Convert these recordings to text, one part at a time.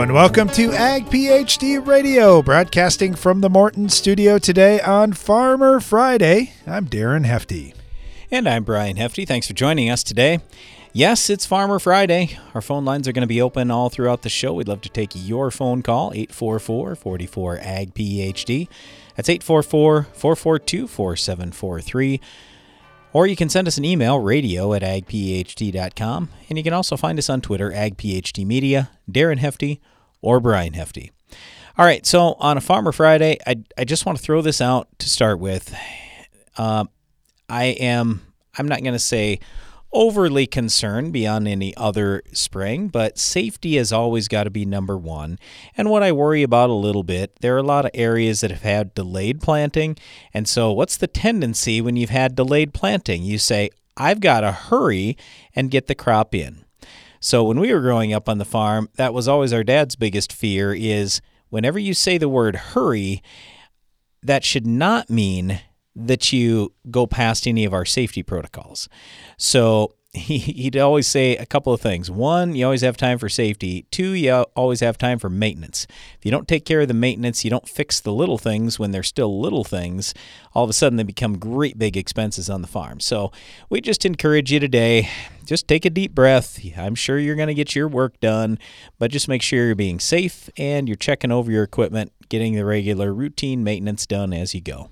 And welcome to Ag PhD Radio, broadcasting from the Morton studio today on Farmer Friday. I'm Darren Hefty. And I'm Brian Hefty. Thanks for joining us today. Yes, it's Farmer Friday. Our phone lines are going to be open all throughout the show. We'd love to take your phone call, 844 44 AG PhD. That's 844 442 4743. Or you can send us an email, radio at agphd.com. And you can also find us on Twitter, agphdmedia, Darren Hefty, or Brian Hefty. All right, so on a Farmer Friday, I, I just want to throw this out to start with. Uh, I am, I'm not going to say overly concerned beyond any other spring, but safety has always got to be number one. And what I worry about a little bit, there are a lot of areas that have had delayed planting. And so, what's the tendency when you've had delayed planting? You say, I've got to hurry and get the crop in. So, when we were growing up on the farm, that was always our dad's biggest fear is whenever you say the word hurry, that should not mean that you go past any of our safety protocols. So he'd always say a couple of things. One, you always have time for safety. Two, you always have time for maintenance. If you don't take care of the maintenance, you don't fix the little things when they're still little things, all of a sudden they become great big expenses on the farm. So we just encourage you today just take a deep breath. I'm sure you're going to get your work done, but just make sure you're being safe and you're checking over your equipment, getting the regular routine maintenance done as you go.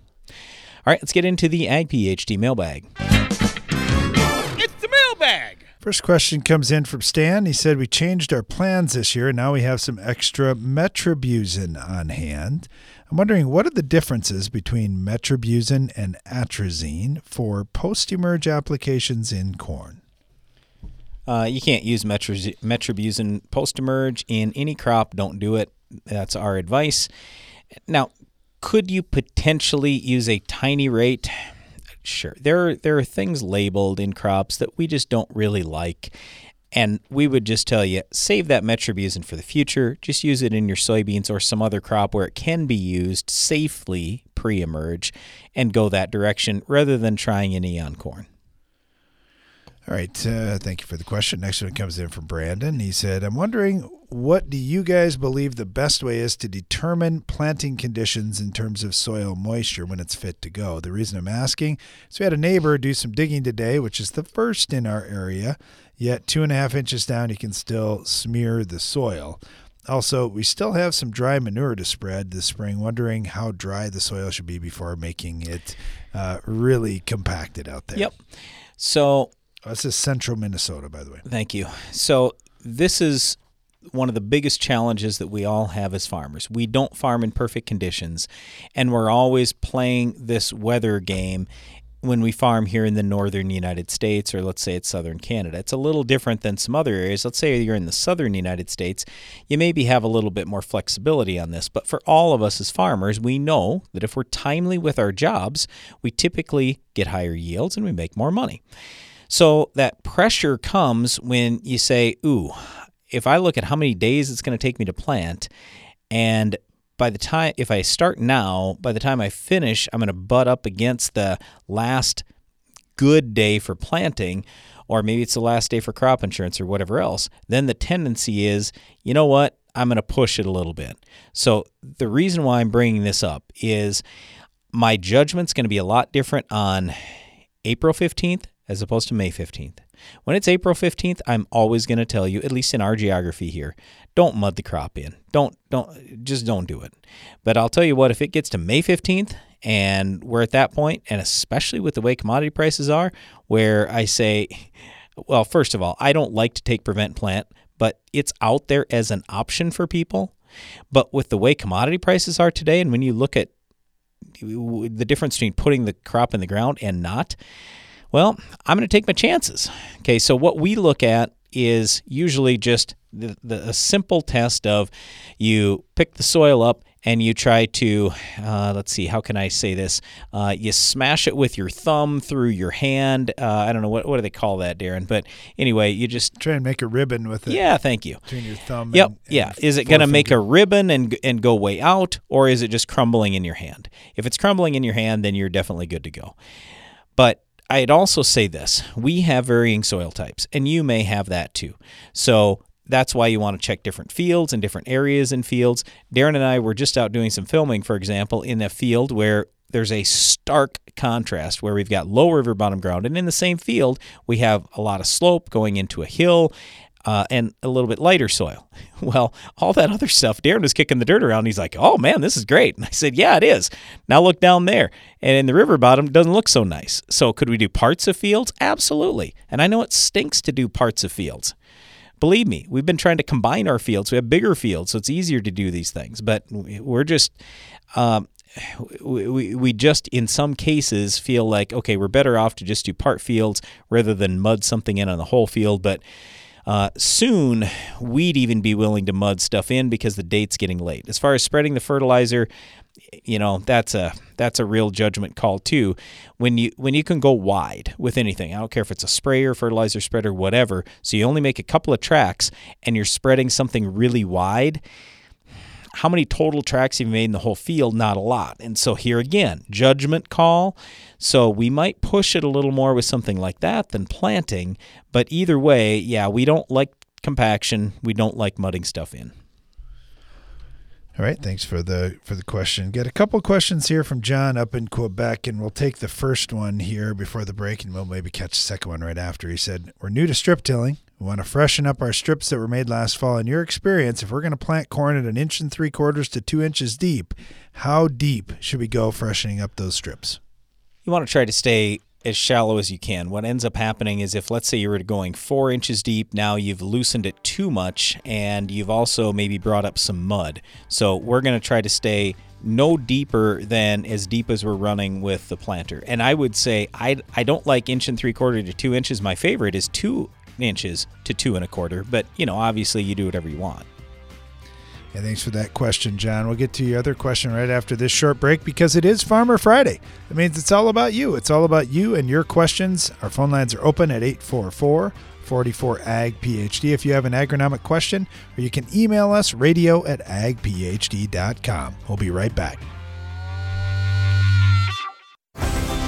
All right, let's get into the Ag PhD mailbag. It's the mailbag. First question comes in from Stan. He said, We changed our plans this year, and now we have some extra metribuzin on hand. I'm wondering what are the differences between metribuzin and atrazine for post emerge applications in corn? Uh, you can't use metribuzin post emerge in any crop. Don't do it. That's our advice. Now, could you potentially use a tiny rate? Sure. There are, there are things labeled in crops that we just don't really like. And we would just tell you save that metribuzin for the future. Just use it in your soybeans or some other crop where it can be used safely pre emerge and go that direction rather than trying any on corn. All right. Uh, thank you for the question. Next one comes in from Brandon. He said, I'm wondering what do you guys believe the best way is to determine planting conditions in terms of soil moisture when it's fit to go? The reason I'm asking is we had a neighbor do some digging today, which is the first in our area, yet two and a half inches down, you can still smear the soil. Also, we still have some dry manure to spread this spring, wondering how dry the soil should be before making it uh, really compacted out there. Yep. So, Uh, this is central Minnesota, by the way. Thank you. So, this is one of the biggest challenges that we all have as farmers. We don't farm in perfect conditions, and we're always playing this weather game when we farm here in the northern United States, or let's say it's southern Canada. It's a little different than some other areas. Let's say you're in the southern United States, you maybe have a little bit more flexibility on this. But for all of us as farmers, we know that if we're timely with our jobs, we typically get higher yields and we make more money. So that pressure comes when you say, ooh, if I look at how many days it's going to take me to plant, and by the time, if I start now, by the time I finish, I'm going to butt up against the last good day for planting, or maybe it's the last day for crop insurance or whatever else, then the tendency is, you know what, I'm going to push it a little bit. So the reason why I'm bringing this up is my judgment's going to be a lot different on April 15th as opposed to May 15th. When it's April 15th, I'm always going to tell you, at least in our geography here, don't mud the crop in. Don't don't just don't do it. But I'll tell you what, if it gets to May 15th and we're at that point and especially with the way commodity prices are where I say well, first of all, I don't like to take prevent plant, but it's out there as an option for people. But with the way commodity prices are today and when you look at the difference between putting the crop in the ground and not, well, I'm going to take my chances. Okay, so what we look at is usually just the, the a simple test of you pick the soil up and you try to uh, let's see how can i say this? Uh, you smash it with your thumb through your hand. Uh, i don't know what, what do they call that darren? But anyway you just try and make a ribbon with it. Yeah thank you. Between your thumb yep and, yeah. Is it going to make a ribbon and and go way out or is it just crumbling in your hand? If it's crumbling in your hand then you're definitely good to go. But I'd also say this we have varying soil types, and you may have that too. So that's why you want to check different fields and different areas in fields. Darren and I were just out doing some filming, for example, in a field where there's a stark contrast where we've got low river bottom ground, and in the same field, we have a lot of slope going into a hill. Uh, and a little bit lighter soil. Well, all that other stuff, Darren was kicking the dirt around. He's like, oh man, this is great. And I said, yeah, it is. Now look down there. And in the river bottom, doesn't look so nice. So could we do parts of fields? Absolutely. And I know it stinks to do parts of fields. Believe me, we've been trying to combine our fields. We have bigger fields, so it's easier to do these things. But we're just, um, we, we just in some cases feel like okay we're better off to just do part fields rather than mud something in on the whole field but uh, soon we'd even be willing to mud stuff in because the date's getting late. As far as spreading the fertilizer you know that's a that's a real judgment call too. When you when you can go wide with anything i don't care if it's a sprayer fertilizer spreader whatever so you only make a couple of tracks and you're spreading something really wide how many total tracks you made in the whole field? Not a lot. And so here again, judgment call. So we might push it a little more with something like that than planting. But either way, yeah, we don't like compaction. We don't like mudding stuff in. All right, thanks for the for the question. Get a couple questions here from John up in Quebec, and we'll take the first one here before the break, and we'll maybe catch the second one right after. He said, "We're new to strip tilling. We want to freshen up our strips that were made last fall. In your experience, if we're going to plant corn at an inch and three quarters to two inches deep, how deep should we go freshening up those strips?" You want to try to stay as shallow as you can. What ends up happening is if, let's say, you were going four inches deep, now you've loosened it too much and you've also maybe brought up some mud. So we're going to try to stay no deeper than as deep as we're running with the planter. And I would say I, I don't like inch and three quarter to two inches. My favorite is two inches to two and a quarter, but you know, obviously you do whatever you want. Yeah, thanks for that question, John. We'll get to your other question right after this short break because it is Farmer Friday. That means it's all about you. It's all about you and your questions. Our phone lines are open at 844 44 Ag PhD if you have an agronomic question, or you can email us radio at agphd.com. We'll be right back.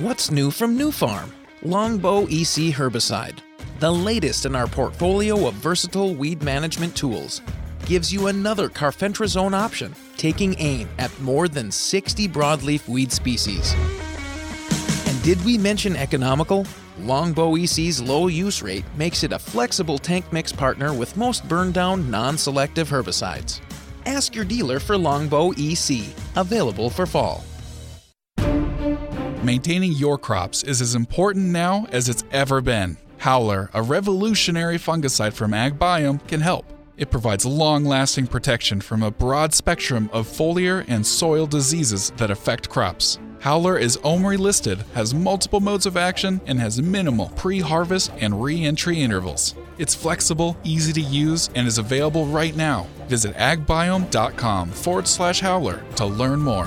What's new from Nufarm? Longbow EC herbicide, the latest in our portfolio of versatile weed management tools, gives you another carfentrazone option, taking aim at more than 60 broadleaf weed species. And did we mention economical? Longbow EC's low use rate makes it a flexible tank mix partner with most burn down non selective herbicides. Ask your dealer for Longbow EC, available for fall. Maintaining your crops is as important now as it's ever been. Howler, a revolutionary fungicide from AgBiome, can help. It provides long lasting protection from a broad spectrum of foliar and soil diseases that affect crops. Howler is OMRI listed, has multiple modes of action, and has minimal pre harvest and re entry intervals. It's flexible, easy to use, and is available right now. Visit agbiome.com forward slash howler to learn more.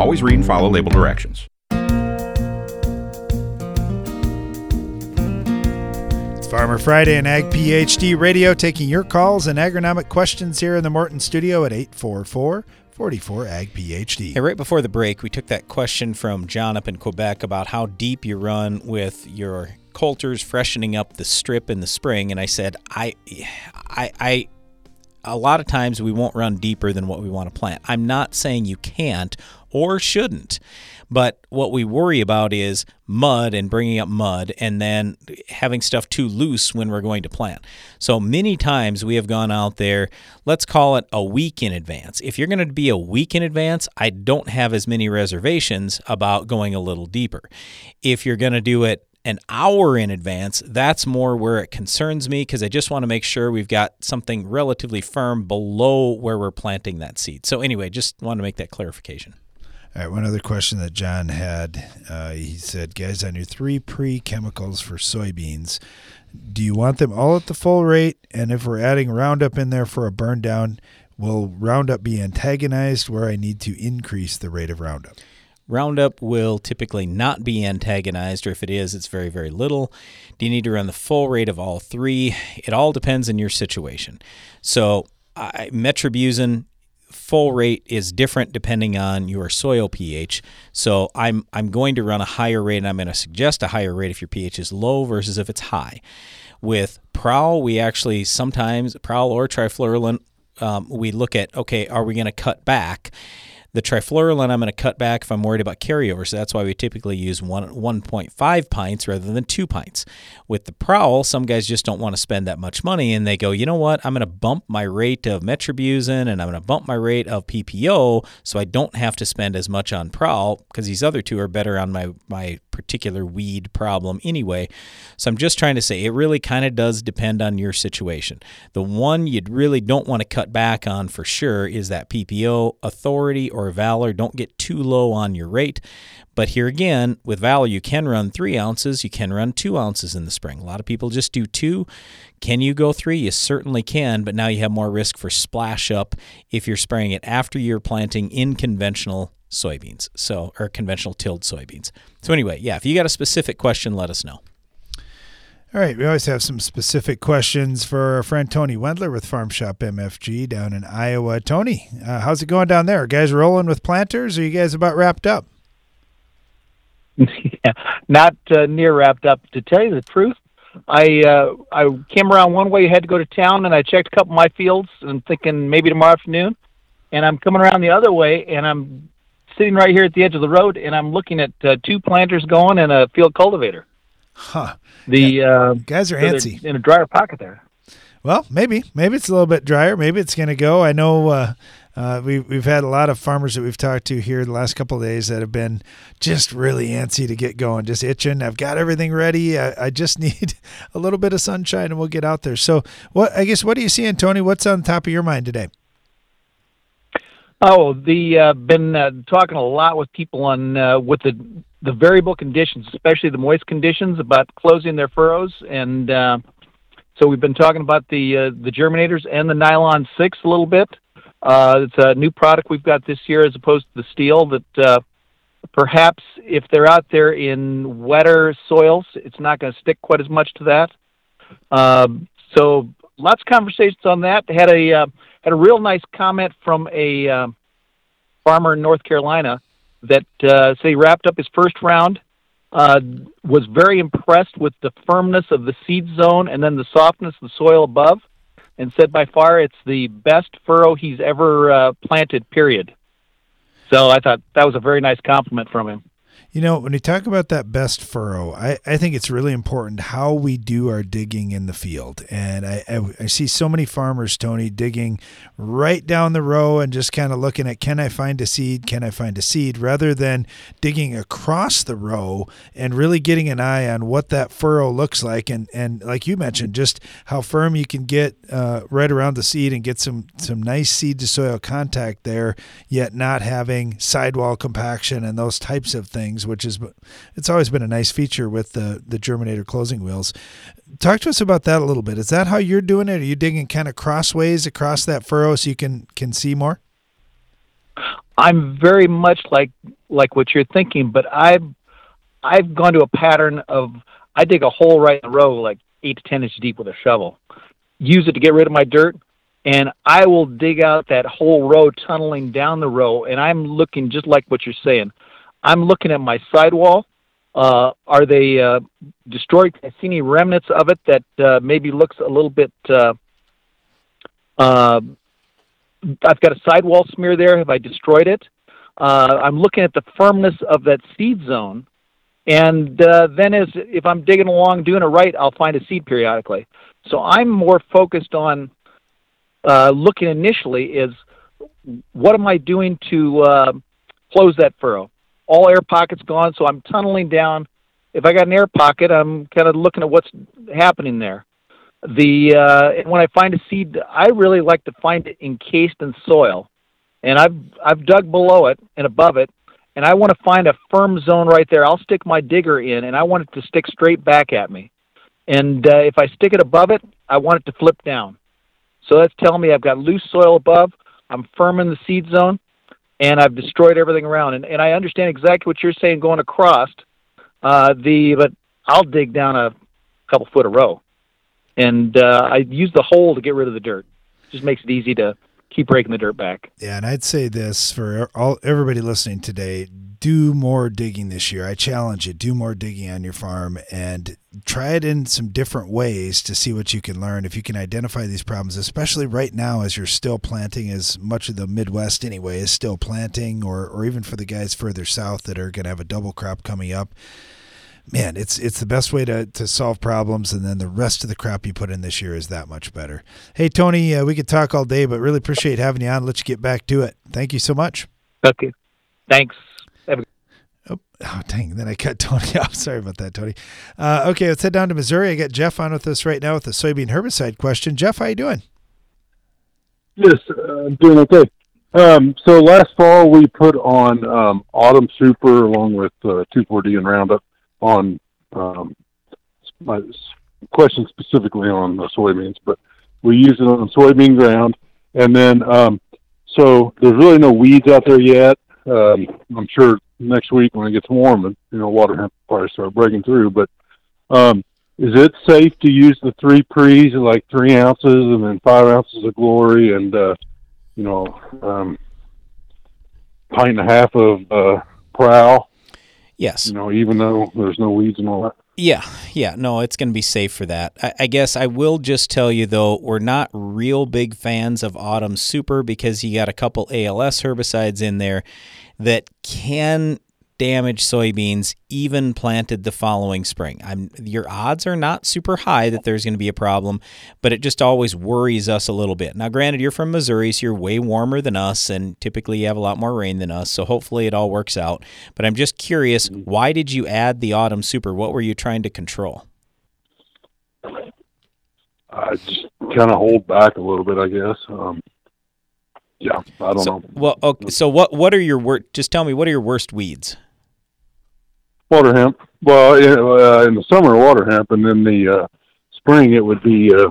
Always read and follow label directions. It's Farmer Friday and Ag PhD Radio taking your calls and agronomic questions here in the Morton studio at 844 44 Ag PhD. Hey, right before the break, we took that question from John up in Quebec about how deep you run with your coulters freshening up the strip in the spring, and I said I, I, I a lot of times we won't run deeper than what we want to plant. I'm not saying you can't or shouldn't. But what we worry about is mud and bringing up mud and then having stuff too loose when we're going to plant. So many times we have gone out there, let's call it a week in advance. If you're going to be a week in advance, I don't have as many reservations about going a little deeper. If you're going to do it an hour in advance, that's more where it concerns me because I just want to make sure we've got something relatively firm below where we're planting that seed. So, anyway, just want to make that clarification. All right, one other question that John had. Uh, he said, Guys, on your three pre chemicals for soybeans, do you want them all at the full rate? And if we're adding Roundup in there for a burn down, will Roundup be antagonized where I need to increase the rate of Roundup? Roundup will typically not be antagonized, or if it is, it's very, very little. Do you need to run the full rate of all three? It all depends on your situation. So, I, metribuzin full rate is different depending on your soil pH. So I'm I'm going to run a higher rate and I'm going to suggest a higher rate if your pH is low versus if it's high. With Prowl, we actually sometimes Prowl or trifluralin, um, we look at okay, are we going to cut back? The trifluralin I'm going to cut back if I'm worried about carryover, so that's why we typically use one 1.5 pints rather than two pints. With the Prowl, some guys just don't want to spend that much money, and they go, you know what, I'm going to bump my rate of metribuzin and I'm going to bump my rate of PPO, so I don't have to spend as much on Prowl because these other two are better on my my particular weed problem anyway. So I'm just trying to say it really kind of does depend on your situation. The one you really don't want to cut back on for sure is that PPO authority or Valor. Don't get too low on your rate. But here again, with Valor, you can run three ounces, you can run two ounces in the spring. A lot of people just do two. Can you go three? You certainly can, but now you have more risk for splash up if you're spraying it after you're planting in conventional soybeans, so or conventional tilled soybeans. So anyway, yeah, if you got a specific question, let us know. All right, we always have some specific questions for our friend Tony Wendler with Farm Shop MFG down in Iowa. Tony, uh, how's it going down there? Are guys rolling with planters? Are you guys about wrapped up? yeah, not uh, near wrapped up. To tell you the truth, I uh, I came around one way, had to go to town, and I checked a couple of my fields, and thinking maybe tomorrow afternoon. And I'm coming around the other way, and I'm sitting right here at the edge of the road, and I'm looking at uh, two planters going and a field cultivator. Huh. The yeah. uh, guys are so antsy in a drier pocket there. Well, maybe maybe it's a little bit drier. Maybe it's going to go. I know uh, uh, we we've had a lot of farmers that we've talked to here the last couple of days that have been just really antsy to get going, just itching. I've got everything ready. I, I just need a little bit of sunshine, and we'll get out there. So, what I guess what are you seeing, Tony? What's on top of your mind today? Oh, the uh, been uh, talking a lot with people on uh, with the the variable conditions, especially the moist conditions, about closing their furrows, and uh, so we've been talking about the uh, the germinators and the nylon six a little bit. Uh, it's a new product we've got this year as opposed to the steel that uh, perhaps if they're out there in wetter soils, it's not going to stick quite as much to that. Uh, so lots of conversations on that. Had a uh, had a real nice comment from a uh, farmer in North Carolina that uh, say wrapped up his first round. Uh, was very impressed with the firmness of the seed zone and then the softness of the soil above, and said by far it's the best furrow he's ever uh, planted. Period. So I thought that was a very nice compliment from him. You know, when you talk about that best furrow, I, I think it's really important how we do our digging in the field. And I, I, I see so many farmers, Tony, digging right down the row and just kind of looking at can I find a seed? Can I find a seed? Rather than digging across the row and really getting an eye on what that furrow looks like. And, and like you mentioned, just how firm you can get uh, right around the seed and get some, some nice seed to soil contact there, yet not having sidewall compaction and those types of things which is it's always been a nice feature with the the germinator closing wheels. Talk to us about that a little bit. Is that how you're doing it? Are you digging kind of crossways across that furrow so you can can see more? I'm very much like like what you're thinking, but I've I've gone to a pattern of I dig a hole right in the row like eight to ten inches deep with a shovel, use it to get rid of my dirt, and I will dig out that whole row, tunneling down the row, and I'm looking just like what you're saying. I'm looking at my sidewall. Uh, are they uh, destroyed? I see any remnants of it that uh, maybe looks a little bit. Uh, uh, I've got a sidewall smear there. Have I destroyed it? uh, I'm looking at the firmness of that seed zone, and uh, then as if I'm digging along doing it right, I'll find a seed periodically. So I'm more focused on uh, looking initially is what am I doing to uh, close that furrow? All air pockets gone, so I'm tunneling down. If I got an air pocket, I'm kind of looking at what's happening there. The uh, when I find a seed, I really like to find it encased in soil, and I've I've dug below it and above it, and I want to find a firm zone right there. I'll stick my digger in, and I want it to stick straight back at me. And uh, if I stick it above it, I want it to flip down. So that's telling me I've got loose soil above, I'm firm in the seed zone, and I've destroyed everything around. And, and I understand exactly what you're saying going across uh, the, but I'll dig down a couple foot a row and uh, I use the hole to get rid of the dirt. It just makes it easy to keep breaking the dirt back. Yeah, and I'd say this for all everybody listening today: do more digging this year. I challenge you: do more digging on your farm and try it in some different ways to see what you can learn. If you can identify these problems, especially right now as you're still planting, as much of the Midwest anyway is still planting, or or even for the guys further south that are going to have a double crop coming up man, it's it's the best way to, to solve problems, and then the rest of the crap you put in this year is that much better. Hey, Tony, uh, we could talk all day, but really appreciate having you on. Let you get back to it. Thank you so much. Okay, thanks. Oh, oh, dang. Then I cut Tony off. Sorry about that, Tony. Uh, okay, let's head down to Missouri. I got Jeff on with us right now with the soybean herbicide question. Jeff, how you doing? Yes, uh, I'm doing okay. Um, so last fall we put on um, Autumn Super along with uh, 2,4-D and Roundup on um, my question specifically on soybeans, but we use it on soybean ground. And then, um, so there's really no weeds out there yet. Um, I'm sure next week when it gets warm, and you know, water hemp probably start breaking through. But um, is it safe to use the three pre's like three ounces and then five ounces of glory and uh, you know, um, pint and a half of uh, prowl Yes. You know, even though there's no weeds and all that. Yeah, yeah, no, it's going to be safe for that. I, I, guess I will just tell you though, we're not real big fans of Autumn Super because you got a couple ALS herbicides in there that can damaged soybeans even planted the following spring. I'm, your odds are not super high that there's going to be a problem, but it just always worries us a little bit. Now, granted, you're from Missouri, so you're way warmer than us, and typically you have a lot more rain than us, so hopefully it all works out. But I'm just curious, why did you add the autumn super? What were you trying to control? I just kind of hold back a little bit, I guess. Um, yeah, I don't so, know. Well, okay, so what what are your worst? Just tell me what are your worst weeds? Water hemp. Well, in, uh, in the summer, water hemp, and then the uh, spring it would be uh,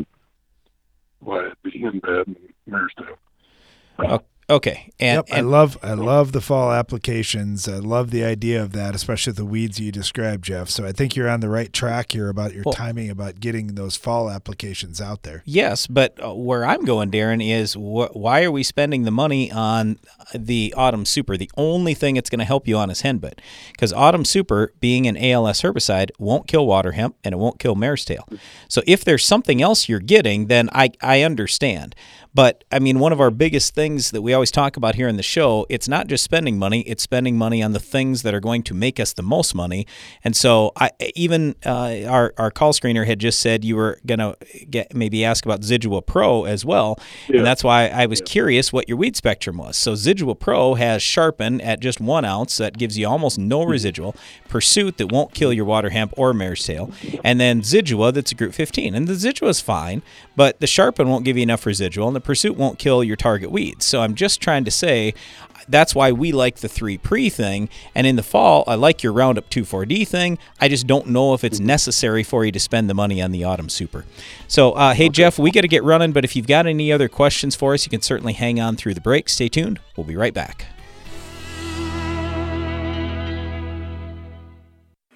well, it'd be henbit and mare's tail. Okay, and, yep, and, I love I love the fall applications. I love the idea of that, especially the weeds you described, Jeff. So I think you're on the right track here about your well, timing about getting those fall applications out there. Yes, but uh, where I'm going, Darren, is wh- why are we spending the money on the Autumn Super? The only thing it's going to help you on is henbit, because Autumn Super, being an ALS herbicide, won't kill water hemp and it won't kill mare's tail. So if there's something else you're getting, then I I understand. But I mean, one of our biggest things that we always talk about here in the show, it's not just spending money, it's spending money on the things that are going to make us the most money. And so I even uh, our, our call screener had just said you were going to get maybe ask about Zidua Pro as well. Yeah. And that's why I was yeah. curious what your weed spectrum was. So Zidua Pro has Sharpen at just one ounce that gives you almost no mm-hmm. residual, Pursuit that won't kill your water hemp or mare's tail, and then Zidua that's a group 15. And the Zidua is fine, but the Sharpen won't give you enough residual. And the pursuit won't kill your target weeds. So I'm just trying to say that's why we like the three pre thing. And in the fall, I like your Roundup 2,4-D thing. I just don't know if it's necessary for you to spend the money on the Autumn Super. So, uh, hey, okay. Jeff, we got to get running, but if you've got any other questions for us, you can certainly hang on through the break. Stay tuned. We'll be right back.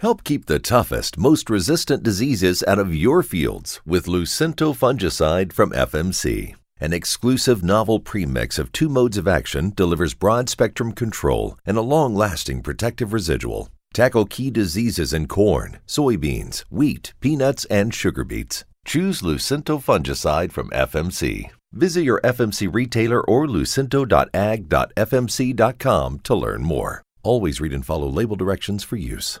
Help keep the toughest, most resistant diseases out of your fields with Lucento fungicide from FMC. An exclusive novel premix of two modes of action delivers broad spectrum control and a long lasting protective residual. Tackle key diseases in corn, soybeans, wheat, peanuts, and sugar beets. Choose Lucento fungicide from FMC. Visit your FMC retailer or lucento.ag.fmc.com to learn more. Always read and follow label directions for use.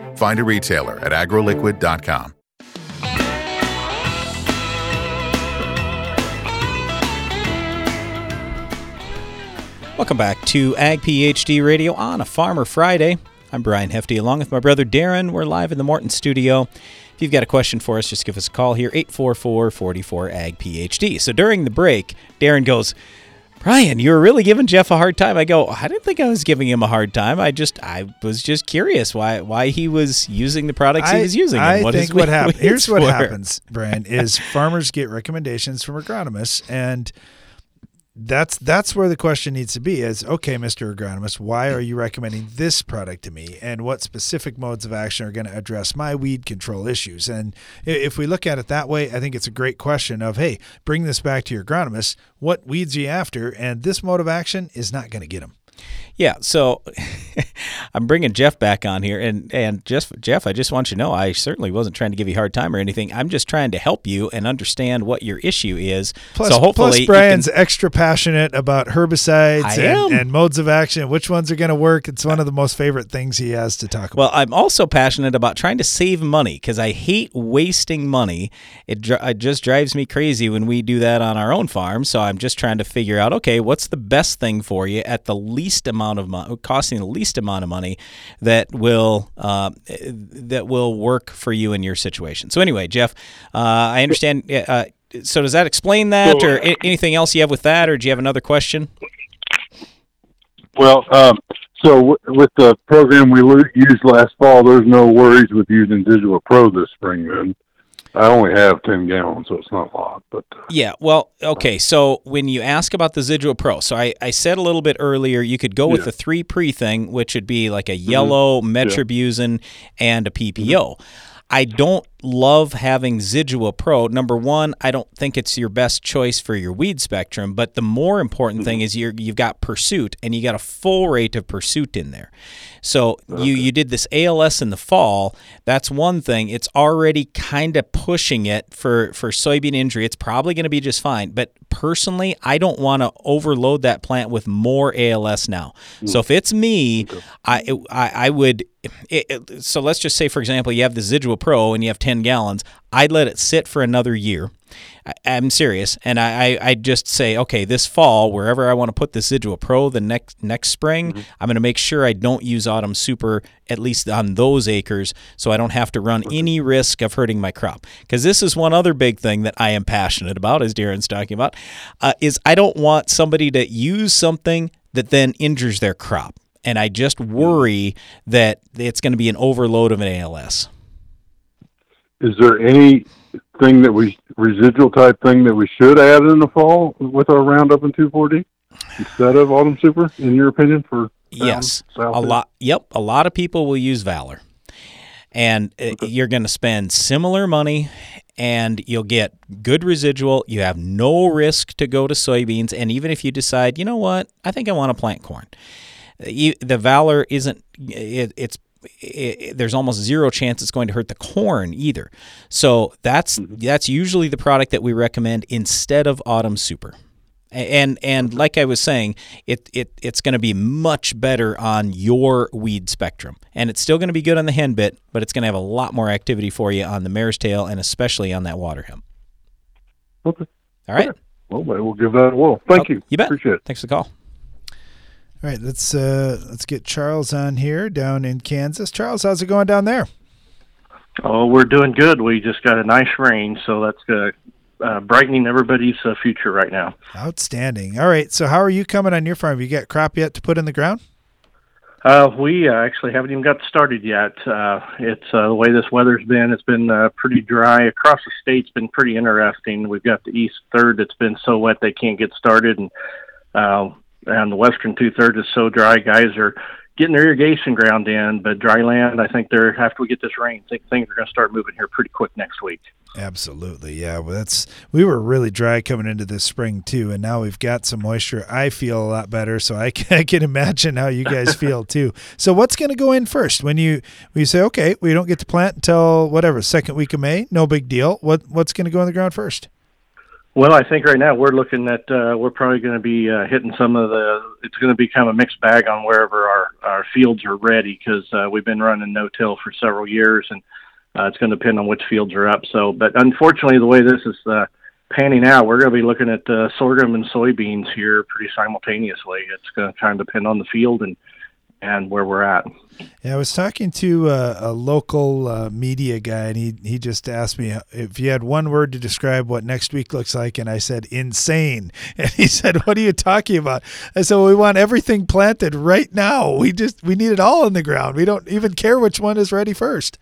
Find a retailer at agroliquid.com. Welcome back to Ag PhD Radio on a Farmer Friday. I'm Brian Hefty along with my brother Darren. We're live in the Morton studio. If you've got a question for us, just give us a call here 844 44 Ag PhD. So during the break, Darren goes, Brian, you were really giving Jeff a hard time. I go, I didn't think I was giving him a hard time. I just, I was just curious why, why he was using the products I, he was using. I what think what happens. Here's what happens, Brian, is farmers get recommendations from agronomists, and that's that's where the question needs to be: is okay, Mister Agronomist, why are you recommending this product to me, and what specific modes of action are going to address my weed control issues? And if we look at it that way, I think it's a great question of, hey, bring this back to your agronomist. What weeds are you after? And this mode of action is not going to get them. Yeah, so I'm bringing Jeff back on here, and and just Jeff, I just want you to know, I certainly wasn't trying to give you a hard time or anything. I'm just trying to help you and understand what your issue is. Plus, so hopefully, plus Brian's can- extra passionate about herbicides and, and modes of action, which ones are going to work. It's one of the most favorite things he has to talk about. Well, I'm also passionate about trying to save money because I hate wasting money. It, it just drives me crazy when we do that on our own farm. So I'm just trying to figure out, okay, what's the best thing for you at the least amount of money, costing the least amount of money that will uh, that will work for you in your situation. So anyway, Jeff, uh, I understand. Uh, so does that explain that, or anything else you have with that, or do you have another question? Well, um, so w- with the program we used last fall, there's no worries with using Zidua Pro this spring. Then I only have ten gallons, so it's not a lot. But uh, Yeah, well, okay. So when you ask about the Zidua Pro, so I, I said a little bit earlier, you could go with Yeah. the three pre thing, which would be like a yellow, metribuzin, and a PPO. I don't love having Zidua Pro. Number one, I don't think it's your best choice for your weed spectrum. But the more important thing mm-hmm. is you you've got pursuit, and you got a full rate of pursuit in there. So you you did this ALS in the fall. That's one thing. It's already kind of pushing it for for soybean injury. It's probably going to be just fine. But personally, I don't want to overload that plant with more ALS now. So if it's me, I I, I would. It, it- so let's just say, for example, you have the Zidua Pro and you have 10 gallons. I'd let it sit for another year. I, I'm serious, and I, I I just say, okay, this fall, wherever I want to put this Zidua Pro, the next next spring, I'm going to make sure I don't use Autumn Super at least on those acres, so I don't have to run any risk of hurting my crop. Because this is one other big thing that I am passionate about, as Darren's talking about, uh, is I don't want somebody to use something that then injures their crop, and I just worry that it's going to be an overload of an ALS. Is there anything that we residual type thing that we should add in the fall with our Roundup and 2,4-D instead of Autumn Super, in your opinion? For Yes, south a end? lot. Yep, a lot of people will use Valor, and uh, you're going to spend similar money, and you'll get good residual. You have no risk to go to soybeans, and even if you decide, you know what, I think I want to plant corn, uh, you, the Valor isn't. It, it's it, there's almost zero chance it's going to hurt the corn either. So that's mm-hmm. that's usually the product that we recommend instead of Autumn Super. And and like I was saying, it, it it's going to be much better on your weed spectrum, and it's still going to be good on the hen bit, but it's going to have a lot more activity for you on the mare's tail, and especially on that water hemp. Okay. All right. Well, we'll give that a whirl. Thank you. You bet. Appreciate it. Thanks for the call. All right, let's uh, let's get Charles on here down in Kansas. Charles, how's it going down there? Oh, we're doing good. We just got a nice rain, so that's uh, uh, brightening everybody's uh, future right now. Outstanding. All right, so how are you coming on your farm? Have You got crop yet to put in the ground? Uh, we uh, actually haven't even got started yet. Uh, it's uh, the way this weather's been. It's been uh, pretty dry across the state. It's been pretty interesting. We've got the east third that's been so wet they can't get started, and uh, and the western two thirds is so dry. Guys are getting their irrigation ground in, but dry land. I think they're after we get this rain, think things are going to start moving here pretty quick next week. Absolutely, yeah. Well, that's we were really dry coming into this spring too, and now we've got some moisture. I feel a lot better, so I can, I can imagine how you guys feel too. So, what's going to go in first when you when you say, okay, we don't get to plant until whatever second week of May? No big deal. What what's going to go in the ground first? Well, I think right now we're looking at uh, we're probably going to be uh, hitting some of the. It's going to be kind of a mixed bag on wherever our our fields are ready because uh, we've been running no till for several years, and uh, it's going to depend on which fields are up. So, but unfortunately, the way this is uh, panning out, we're going to be looking at uh, sorghum and soybeans here pretty simultaneously. It's going to kind of depend on the field and and where we're at. Yeah, I was talking to a, a local uh, media guy, and he he just asked me if you had one word to describe what next week looks like, and I said insane. And he said, "What are you talking about?" I said, well, "We want everything planted right now. We just we need it all in the ground. We don't even care which one is ready first.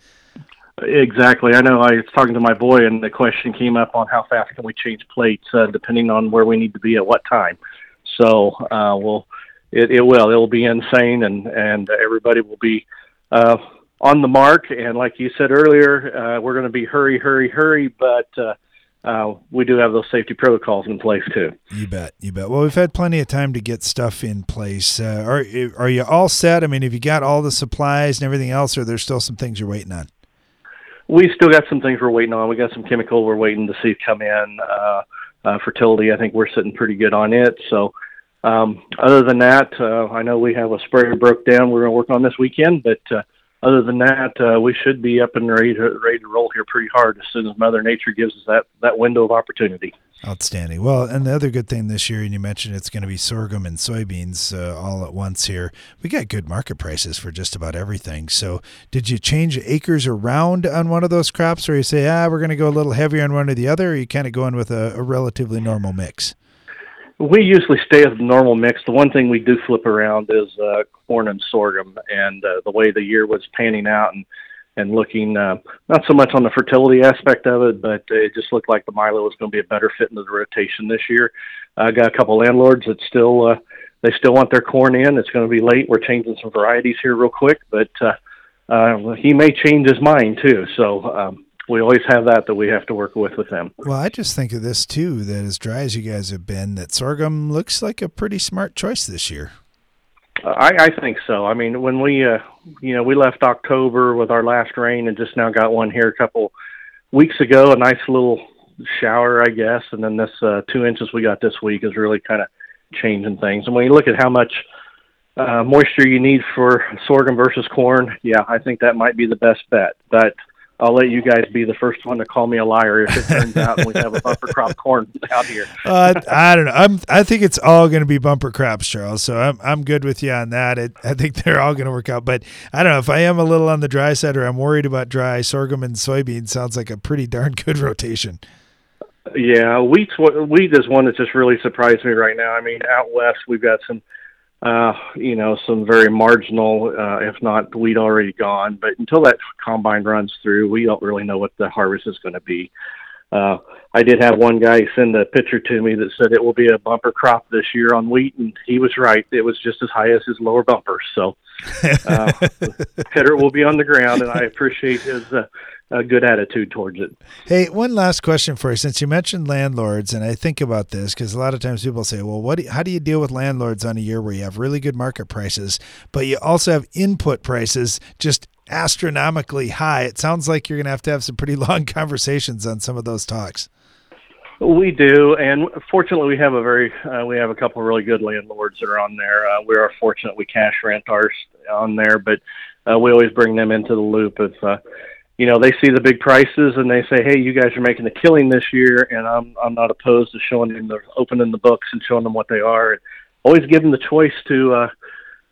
Exactly. I know. I was talking to my boy, and the question came up on how fast can we change plates, uh, depending on where we need to be at what time. So, uh, we'll it, it will it'll be insane, and and everybody will be uh, on the mark. And like you said earlier, uh, we're going to be hurry, hurry, hurry, but. Uh, uh, we do have those safety protocols in place too. You bet, you bet. Well, we've had plenty of time to get stuff in place. Uh, are are you all set? I mean, have you got all the supplies and everything else, or there's still some things you're waiting on? We still got some things we're waiting on. We got some chemical we're waiting to see come in. Uh, uh, fertility, I think we're sitting pretty good on it. So, um, other than that, uh, I know we have a sprayer broke down. We're going to work on this weekend, but uh, other than that, uh, we should be up and ready to ready to roll here pretty hard as soon as Mother Nature gives us that that window of opportunity. Outstanding. Well, and the other good thing this year, and you mentioned it's going to be sorghum and soybeans uh, all at once here. We got good market prices for just about everything. So, did you change acres around on one of those crops, or you say, ah, we're going to go a little heavier on one or the other, or you kind of going with a, a relatively normal mix? We usually stay with the normal mix. The one thing we do flip around is uh, corn and sorghum, and uh, the way the year was panning out and and looking uh, not so much on the fertility aspect of it, but it just looked like the Milo was going to be a better fit into the rotation this year. I got a couple landlords that still uh, they still want their corn in. It's going to be late. We're changing some varieties here real quick, but uh, uh, he may change his mind too. So um, we always have that that we have to work with with them. Well, I just think of this too that as dry as you guys have been, that sorghum looks like a pretty smart choice this year. Uh, I, I think so. I mean, when we, uh, you know, we left October with our last rain and just now got one here a couple weeks ago, a nice little shower, I guess, and then this uh, two inches we got this week is really kind of changing things. And when you look at how much uh, moisture you need for sorghum versus corn, yeah, I think that might be the best bet. But I'll let you guys be the first one to call me a liar if it turns out we have a bumper crop corn out here. uh, I don't know. I'm. I think it's all going to be bumper crops, Charles. So I'm. I'm good with you on that. It, I think they're all going to work out. But I don't know if I am a little on the dry side or I'm worried about dry sorghum and soybean. Sounds like a pretty darn good rotation. Yeah, wheat's wheat is one that just really surprised me right now. I mean, out west we've got some uh, you know, some very marginal, uh, if not wheat already gone. But until that combine runs through, we don't really know what the harvest is going to be. Uh, I did have one guy send a picture to me that said it will be a bumper crop this year on wheat, and he was right. It was just as high as his lower bumper. So, uh, header will be on the ground, and I appreciate his uh, a good attitude towards it. Hey, one last question for you. Since you mentioned landlords, and I think about this because a lot of times people say, "Well, what? Do how do you deal with landlords on a year where you have really good market prices, but you also have input prices just astronomically high?" It sounds like you're going to have to have some pretty long conversations on some of those talks. We do, and fortunately, we have a very uh, we have a couple of really good landlords that are on there. Uh, we are fortunate we cash rent ours on there, but uh, we always bring them into the loop if uh, you know they see the big prices and they say, "Hey, you guys are making a killing this year," and I'm I'm not opposed to showing them the opening the books and showing them what they are. And always give them the choice to uh,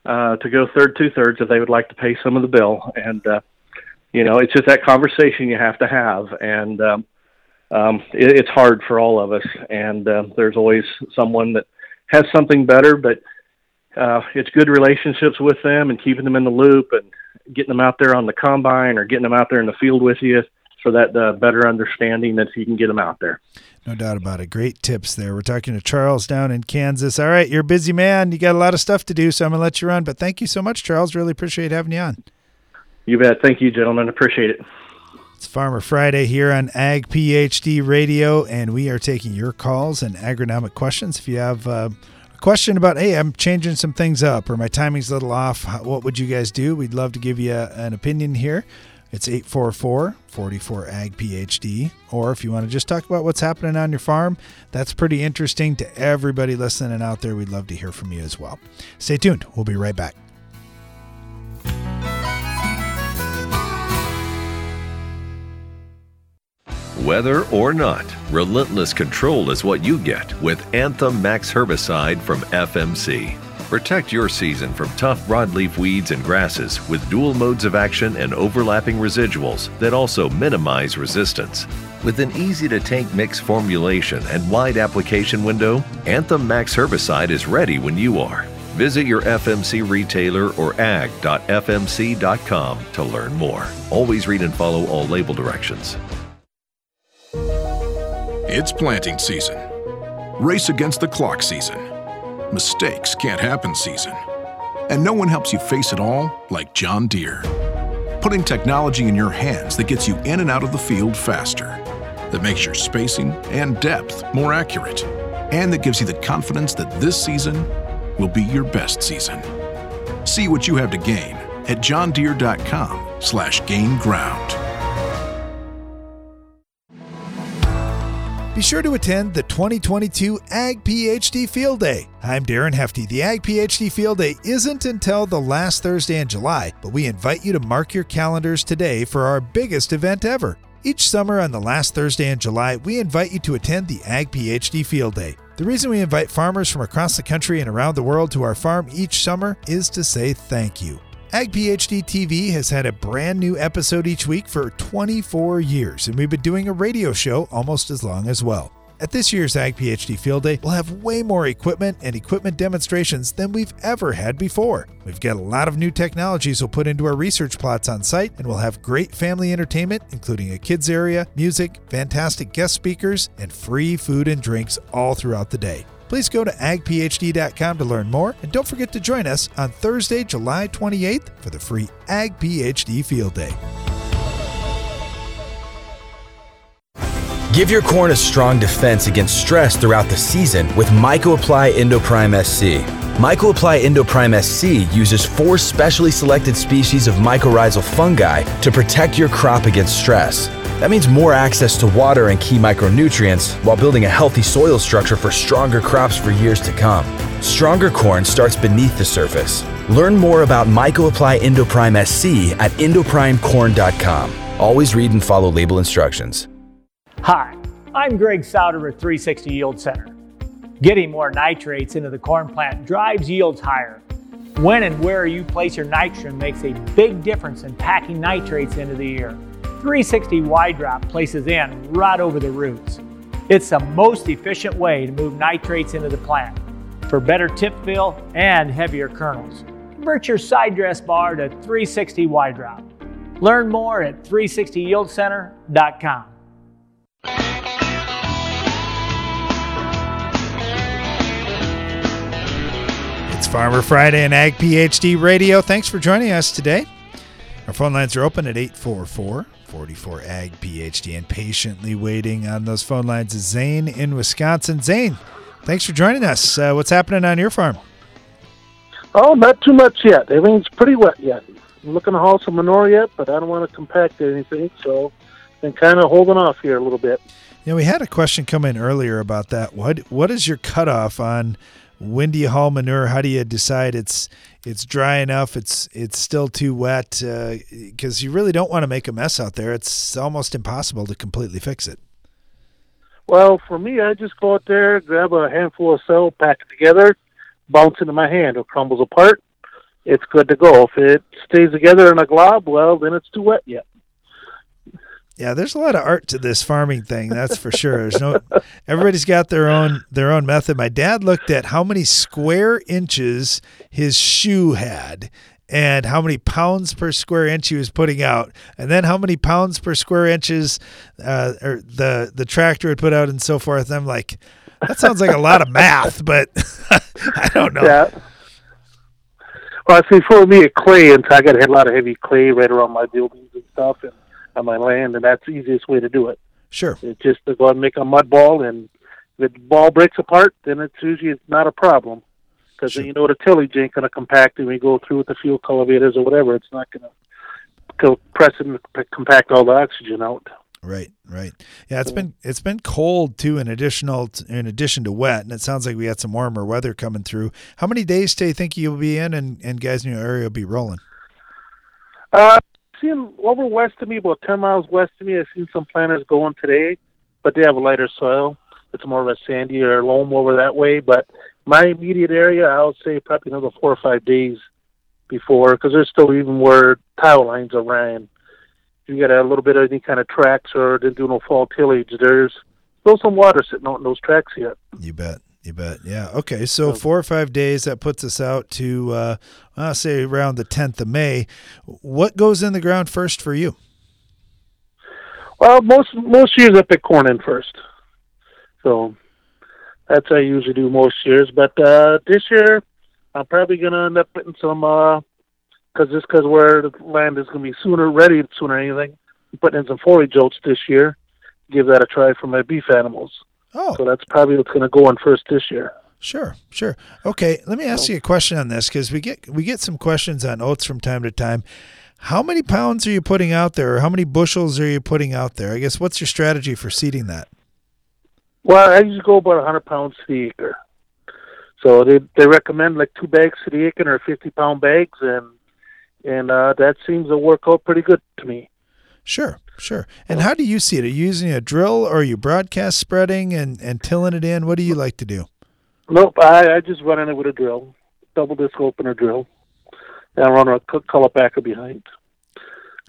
uh, to go third two thirds if they would like to pay some of the bill. And uh, you know, it's just that conversation you have to have, and um, um, it, it's hard for all of us. And uh, there's always someone that has something better, but uh, it's good relationships with them and keeping them in the loop and getting them out there on the combine or getting them out there in the field with you for that uh, better understanding that you can get them out there. No doubt about it. Great tips there. We're talking to Charles down in Kansas. All right, you're a busy man. You got a lot of stuff to do, so I'm going to let you run. But thank you so much, Charles. Really appreciate having you on. You bet. Thank you, gentlemen. Appreciate it. It's Farmer Friday here on Ag PhD Radio, and we are taking your calls and agronomic questions. If you have uh, question about, hey, I'm changing some things up or my timing's a little off. What would you guys do? We'd love to give you an opinion here. It's 844 44 Ag PhD. Or if you want to just talk about what's happening on your farm, that's pretty interesting to everybody listening out there. We'd love to hear from you as well. Stay tuned. We'll be right back. Weather or not, relentless control is what you get with Anthem Max herbicide from FMC. Protect your season from tough broadleaf weeds and grasses with dual modes of action and overlapping residuals that also minimize resistance. With an easy to take mix formulation and wide application window, Anthem Max herbicide is ready when you are. Visit your FMC retailer or ag.fmc.com to learn more. Always read and follow all label directions. It's planting season. Race against the clock season. Mistakes can't happen season. And no one helps you face it all like John Deere. Putting technology in your hands that gets you in and out of the field faster, that makes your spacing and depth more accurate, and that gives you the confidence that this season will be your best season. See what you have to gain at johndeere.com slash gain ground. Be sure to attend the 2022 Ag PhD Field Day. I'm Darren Hefty. The Ag PhD Field Day isn't until the last Thursday in July, but we invite you to mark your calendars today for our biggest event ever. Each summer on the last Thursday in July, we invite you to attend the Ag PhD Field Day. The reason we invite farmers from across the country and around the world to our farm each summer is to say thank you. Ag PhD TV has had a brand new episode each week for 24 years, and we've been doing a radio show almost as long as well. At this year's Ag PhD Field Day, we'll have way more equipment and equipment demonstrations than we've ever had before. We've got a lot of new technologies we'll put into our research plots on site, and we'll have great family entertainment, including a kids area, music, fantastic guest speakers, and free food and drinks all throughout the day. Please go to agphd.com to learn more. And don't forget to join us on Thursday, July 28th for the free Ag PhD Field Day. Give your corn a strong defense against stress throughout the season with MycoApply Endoprime SC. MycoApply Endoprime SC uses four specially selected species of mycorrhizal fungi to protect your crop against stress. That means more access to water and key micronutrients while building a healthy soil structure for stronger crops for years to come. Stronger corn starts beneath the surface. Learn more about MycoApply Endoprime SC at endoprimecorn.com. Always read and follow label instructions. Hi, I'm Greg Sauder at 360 Yield Center. Getting more nitrates into the corn plant drives yields higher. When and where you place your nitrogen makes a big difference in packing nitrates into the ear. 360 wide drop places in right over the roots. It's the most efficient way to move nitrates into the plant for better tip fill and heavier kernels. Convert your side dress bar to 360 wide drop. Learn more at 360yieldcenter.com. It's Farmer Friday and Ag PhD Radio. Thanks for joining us today. Our phone lines are open at 844 44 Ag PhD and patiently waiting on those phone lines is Zane in Wisconsin. Zane, thanks for joining us. Uh, what's happening on your farm? Oh, not too much yet. Everything's pretty wet yet. I'm looking to haul some manure yet, but I don't want to compact anything, so been kind of holding off here a little bit. Yeah, we had a question come in earlier about that. What what is your cutoff on when do you haul manure? How do you decide it's it's dry enough? It's it's still too wet because uh, you really don't want to make a mess out there. It's almost impossible to completely fix it. Well, for me, I just go out there, grab a handful of cell, pack it together, bounce into my hand. It crumbles apart. It's good to go. If it stays together in a glob, well, then it's too wet yet. Yeah, there's a lot of art to this farming thing, that's for sure. There's no everybody's got their own their own method. My dad looked at how many square inches his shoe had and how many pounds per square inch he was putting out, and then how many pounds per square inches uh, or the the tractor had put out, and so forth. And I'm like, that sounds like a lot of math, but I don't know. Yeah. Well, see, for me, a clay, and I got a lot of heavy clay right around my buildings and stuff, and on my land, and that's the easiest way to do it. Sure. It's just to go and make a mud ball, and if the ball breaks apart, then it's usually it's not a problem because sure. you know the tillage ain't going to compact when we go through with the field cultivators or whatever. It's not going to press and compact all the oxygen out. Right, right. Yeah, it's been it's been cold too. In additional, in addition to wet, and it sounds like we had some warmer weather coming through. How many days do you think you'll be in, and and guys in your area will be rolling? Uh, seen over west of me, about ten miles west of me. I've seen some planters going today, but they have a lighter soil. It's more of a sandy or loam over that way. But my immediate area, I would say probably another four or five days before, because there's still even where tile lines are ran. You got a little bit of any kind of tracks or didn't do no fall tillage, there's still some water sitting out in those tracks yet. You bet. You bet. Yeah. Okay. So four or five days that puts us out to, uh, I'll say around the 10th of May. What goes in the ground first for you? Well, most most years I pick corn in first, so that's what I usually do most years. But uh, this year, I'm probably gonna end up putting some, uh, cause just cause where the land is gonna be sooner ready sooner than anything. I'm putting in some forage oats this year. Give that a try for my beef animals. Oh. So that's probably what's going to go on first this year. Sure, sure. Okay, let me ask you a question on this because we get we get some questions on oats from time to time. How many pounds are you putting out there, or how many bushels are you putting out there? I guess what's your strategy for seeding that? Well, I usually go about 100 pounds to the acre. So they they recommend like two bags to the acre or 50 pound bags, and and uh, that seems to work out pretty good to me. Sure, sure. And how do you see it? Are you using a drill or are you broadcast spreading and, and tilling it in? What do you like to do? Nope, I, I just run in it with a drill, double disc opener drill, and I run a color packer behind.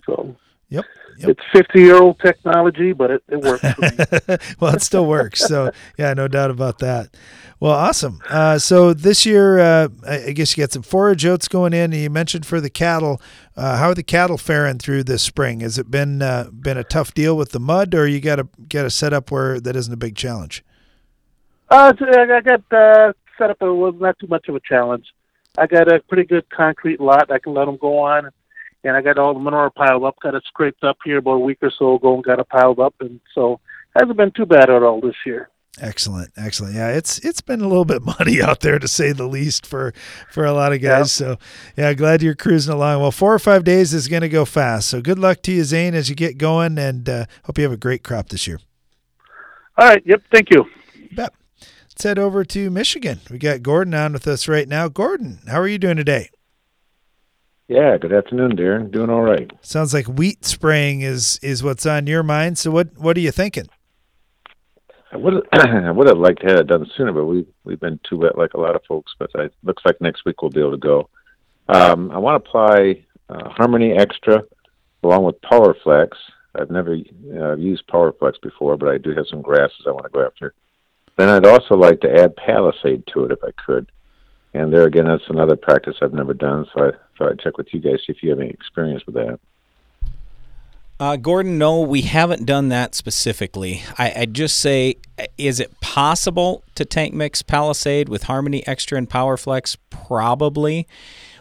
So Yep. It's 50 year old technology, but it, it works. well, it still works. So, yeah, no doubt about that. Well, awesome. Uh, so, this year, uh, I guess you got some forage oats going in. You mentioned for the cattle. Uh, how are the cattle faring through this spring? Has it been uh, been a tough deal with the mud, or you got to get a setup where that isn't a big challenge? Uh, I got uh, set up. It was not too much of a challenge. I got a pretty good concrete lot. I can let them go on, and I got all the manure piled up. Got it scraped up here about a week or so ago, and got it piled up, and so hasn't been too bad at all this year. Excellent, excellent. Yeah, it's it's been a little bit muddy out there to say the least for for a lot of guys. So yeah, glad you're cruising along. Well, four or five days is going to go fast. So good luck to you, Zane, as you get going, and uh, hope you have a great crop this year. All right. Yep. Thank you. Bet. Let's head over to Michigan. We got Gordon on with us right now. Gordon, how are you doing today? Yeah, good afternoon, Darren. Doing all right. Sounds like wheat spraying is is what's on your mind. So what what are you thinking? I would I would have liked to have it done sooner, but we we've been too wet like a lot of folks. But it looks like next week we'll be able to go. Um, I want to apply uh, Harmony Extra along with PowerFlex. I've never uh, used PowerFlex before, but I do have some grasses I want to go after. Then I'd also like to add Palisade to it if I could. And there again, that's another practice I've never done. So I thought I'd check with you guys see if you have any experience with that. Uh, Gordon, no, we haven't done that specifically. I, I'd just say, is it possible to tank mix Palisade with Harmony Extra and PowerFlex? Probably.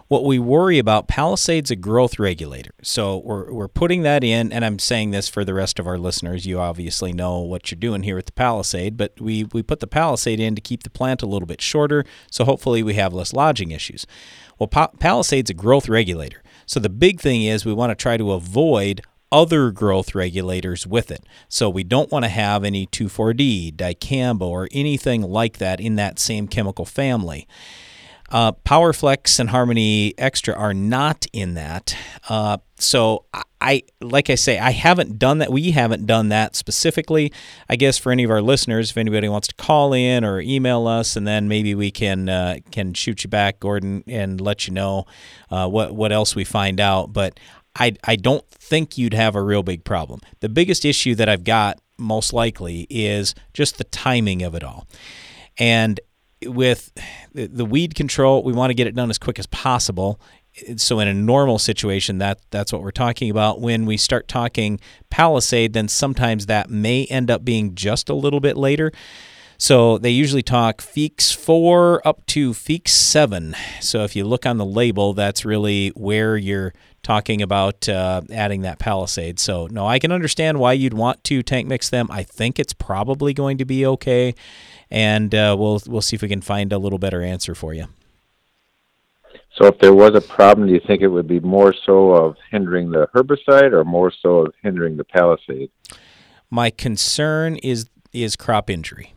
What we worry about, Palisade's a growth regulator. So we're, we're putting that in, and I'm saying this for the rest of our listeners. You obviously know what you're doing here with the Palisade, but we, we put the Palisade in to keep the plant a little bit shorter, so hopefully we have less lodging issues. Well, pa- Palisade's a growth regulator. So the big thing is we want to try to avoid other growth regulators with it. So we don't want to have any 2,4-D, dicamba, or anything like that in that same chemical family. Uh, PowerFlex and Harmony Extra are not in that. Uh, so I, like I say, I haven't done that. We haven't done that specifically. I guess for any of our listeners, if anybody wants to call in or email us, and then maybe we can uh, can shoot you back, Gordon, and let you know uh, what what else we find out. But I I don't think you'd have a real big problem. The biggest issue that I've got most likely is just the timing of it all. And with the weed control, we want to get it done as quick as possible. So in a normal situation, that that's what we're talking about. When we start talking Palisade, then sometimes that may end up being just a little bit later. So they usually talk Feekes 4 up to Feekes 7. So if you look on the label, that's really where you're talking about uh, adding that Palisade. So no, I can understand why you'd want to tank mix them. I think it's probably going to be okay, and uh, we'll we'll see if we can find a little better answer for you. So if there was a problem, do you think it would be more so of hindering the herbicide or more so of hindering the Palisade? My concern is is crop injury.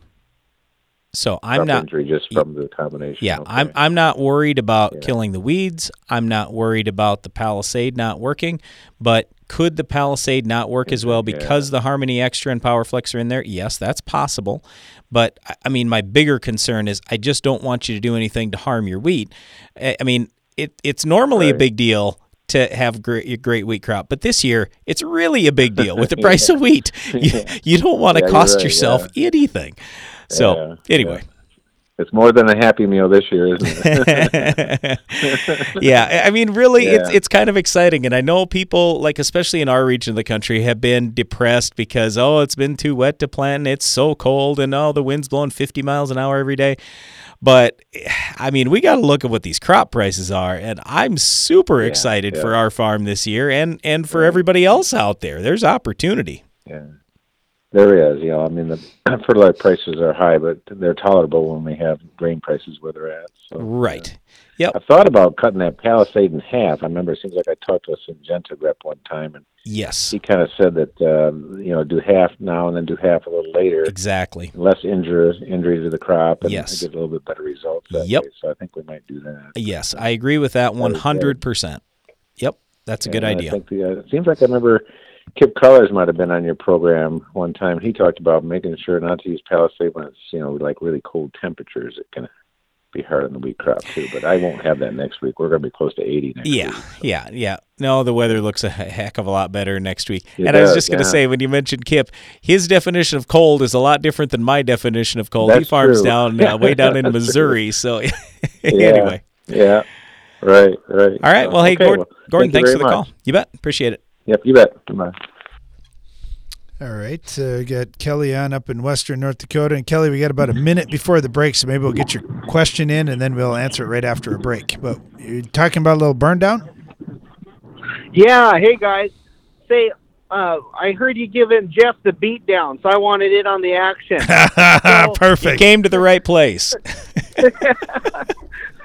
So I'm not injury just from the combination. Yeah, Okay. I'm I'm not worried about killing the weeds. I'm not worried about the Palisade not working. But could the Palisade not work as well because the Harmony Extra and PowerFlex are in there? Yes, that's possible. But I- mean, my bigger concern is I just don't want you to do anything to harm your wheat. I mean, it it's normally a big deal to have great great wheat crop, but this year it's really a big deal with the price of wheat. You, you don't want to Yeah, cost right, yourself anything. So Yeah, anyway. It's more than a happy meal this year, isn't it? yeah, I mean, really, it's Yeah. it's kind of exciting, and I know people, like especially in our region of the country, have been depressed because oh, it's been too wet to plant, and it's so cold, and oh, the wind's blowing 50 miles an hour every day. But I mean, we got to look at what these crop prices are, and I'm super excited for our farm this year, and and for everybody else out there. There's opportunity. Yeah. There is, you know, I mean, the fertilizer prices are high, but they're tolerable when we have grain prices where they're at. So, Right. Yep. I thought about cutting that Palisade in half. I remember it seems like I talked to a Syngenta rep one time, and Yes. he kind of said that, um, you know, do half now and then do half a little later. Exactly. Less injury, injury to the crop, and Yes. get a little bit better results. Yep. way. So I think we might do that. Yes, I agree with that 100%. Yep, that's a good And I idea. the, uh, it seems like I remember Kip Cullers might have been on your program one time. He talked about making sure not to use Palisade when it's you know like really cold temperatures. It can be hard on the wheat crop too. But I won't have that next week. We're going to be close to eighty next Yeah, week. yeah, yeah. No, the weather looks a heck of a lot better next week. It and I was just going to yeah. say, when you mentioned Kip, his definition of cold is a lot different than my definition of cold. he farms true. down uh, way down in That's Missouri. So, Yeah. anyway. Yeah. Right. Right. All right. Well, hey, Okay, Gordon, well, Gordon thanks for the much. call. You bet. Appreciate it. Yep. You bet. Bye. All right. Uh, we got Kelly on up in Western North Dakota. And Kelly, we got about a minute before the break, so maybe we'll get your question in and then we'll answer it right after a break. But you're talking about a little burn down? Yeah. Hey guys. Say, uh, I heard you giving Jeff the beat down, so I wanted in on the action. Perfect. Came to the right place.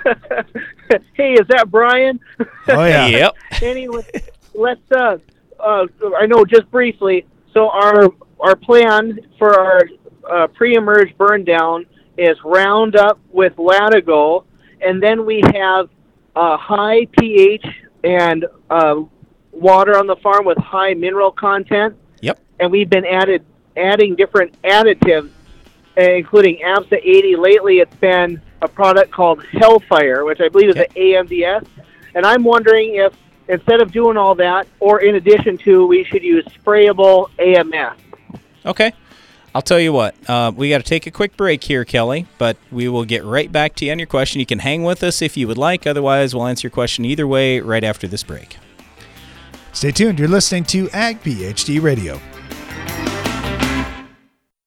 hey, is that Brian? Oh, yeah. Yep. anyway, let's. Uh, uh, I know just briefly. So our our plan for our uh, pre-emerge burn down is Roundup with Latigo, and then we have uh, high pH and uh, water on the farm with high mineral content. Yep. And we've been added adding different additives, including ABSA 80. Lately, it's been a product called Hellfire, which I believe is an AMDS. And I'm wondering if instead of doing all that, or in addition to, we should use sprayable AMS. Okay. I'll tell you what, uh, we got to take a quick break here, Kelly, but we will get right back to you on your question. You can hang with us if you would like. Otherwise, we'll answer your question either way right after this break. Stay tuned. You're listening to Ag PhD Radio.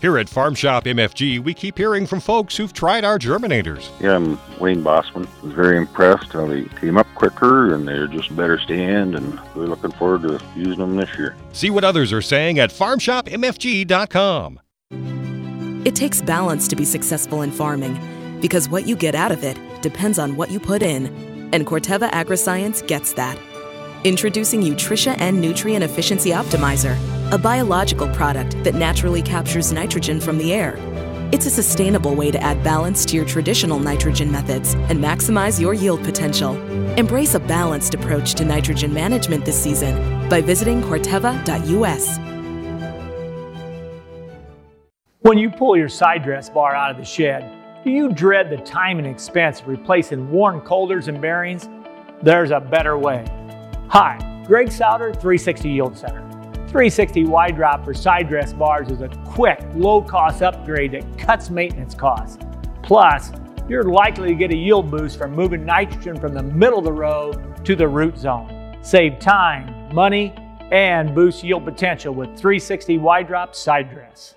Here at Farm Shop MFG, we keep hearing from folks who've tried our germinators. Yeah, I'm Wayne Bossman. was very impressed how they came up quicker and they're just better stand and we're looking forward to using them this year. See what others are saying at farmshopmfg.com. It takes balance to be successful in farming because what you get out of it depends on what you put in. And Corteva Agriscience gets that. Introducing Utrisha N Nutrient Efficiency Optimizer, a biological product that naturally captures nitrogen from the air. It's a sustainable way to add balance to your traditional nitrogen methods and maximize your yield potential. Embrace a balanced approach to nitrogen management this season by visiting Corteva.us. When you pull your side dress bar out of the shed, do you dread the time and expense of replacing worn coulters and bearings? There's a better way. Hi, Greg Sauder, 360 Yield Center. 360 wide drop for side dress bars is a quick, low cost upgrade that cuts maintenance costs. Plus, you're likely to get a yield boost from moving nitrogen from the middle of the row to the root zone. Save time, money, and boost yield potential with 360 wide drop side dress.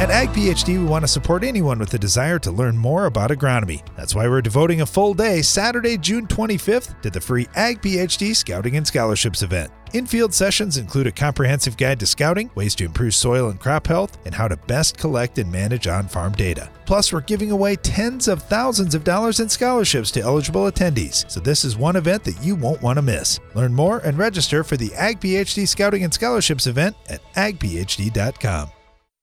At Ag PhD, we want to support anyone with a desire to learn more about agronomy. That's why we're devoting a full day, Saturday, June 25th, to the free Ag PhD Scouting and Scholarships event. In field sessions include a comprehensive guide to scouting, ways to improve soil and crop health, and how to best collect and manage on farm data. Plus, we're giving away tens of thousands of dollars in scholarships to eligible attendees, so this is one event that you won't want to miss. Learn more and register for the Ag PhD Scouting and Scholarships event at agphd.com.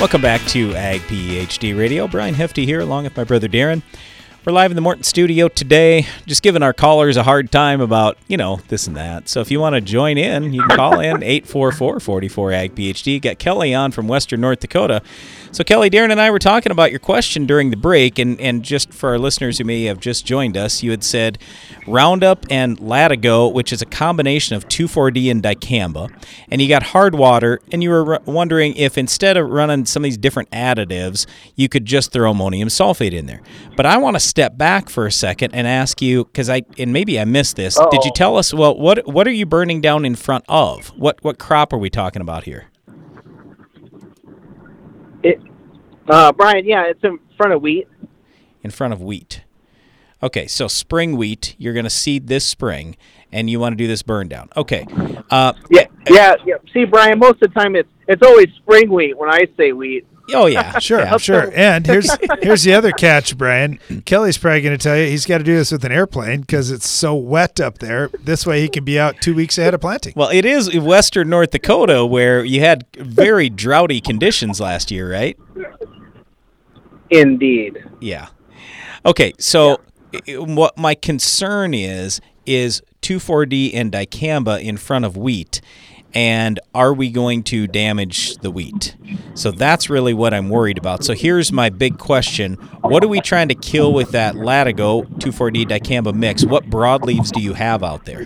Welcome back to Ag PhD Radio. Brian Hefty here, along with my brother Darren. We're live in the Morton studio today, just giving our callers a hard time about, you know, this and that. So if you want to join in, you can call in 844 44 Ag PhD. Got Kelly on from Western North Dakota. So, Kelly, Darren, and I were talking about your question during the break, and, and just for our listeners who may have just joined us, you had said Roundup and Latigo, which is a combination of 2,4-D and dicamba, and you got hard water, and you were wondering if instead of running some of these different additives, you could just throw ammonium sulfate in there. But I want to step back for a second and ask you because I and maybe I missed this. Did you tell us? Well, what what are you burning down in front of? What what crop are we talking about here? It, uh, Brian, yeah, it's in front of wheat. In front of wheat. Okay, so spring wheat. You're going to seed this spring, and you want to do this burn down. Okay. Uh, Yeah, yeah, yeah. See, Brian, most of the time it's it's always spring wheat when I say wheat. Oh yeah, Sure, sure. And here's here's the other catch, Brian. Kelly's probably going to tell you he's got to do this with an airplane because it's so wet up there. This way, he can be out two weeks ahead of planting. Well, it is western North Dakota where you had very droughty conditions last year, right? Indeed. Yeah. Okay, so i- what my concern is is 2,4-D and dicamba in front of wheat, and are we going to damage the wheat? So that's really what I'm worried about. So here's my big question: What are we trying to kill with that Latigo 2,4-D dicamba mix? What broadleaves do you have out there?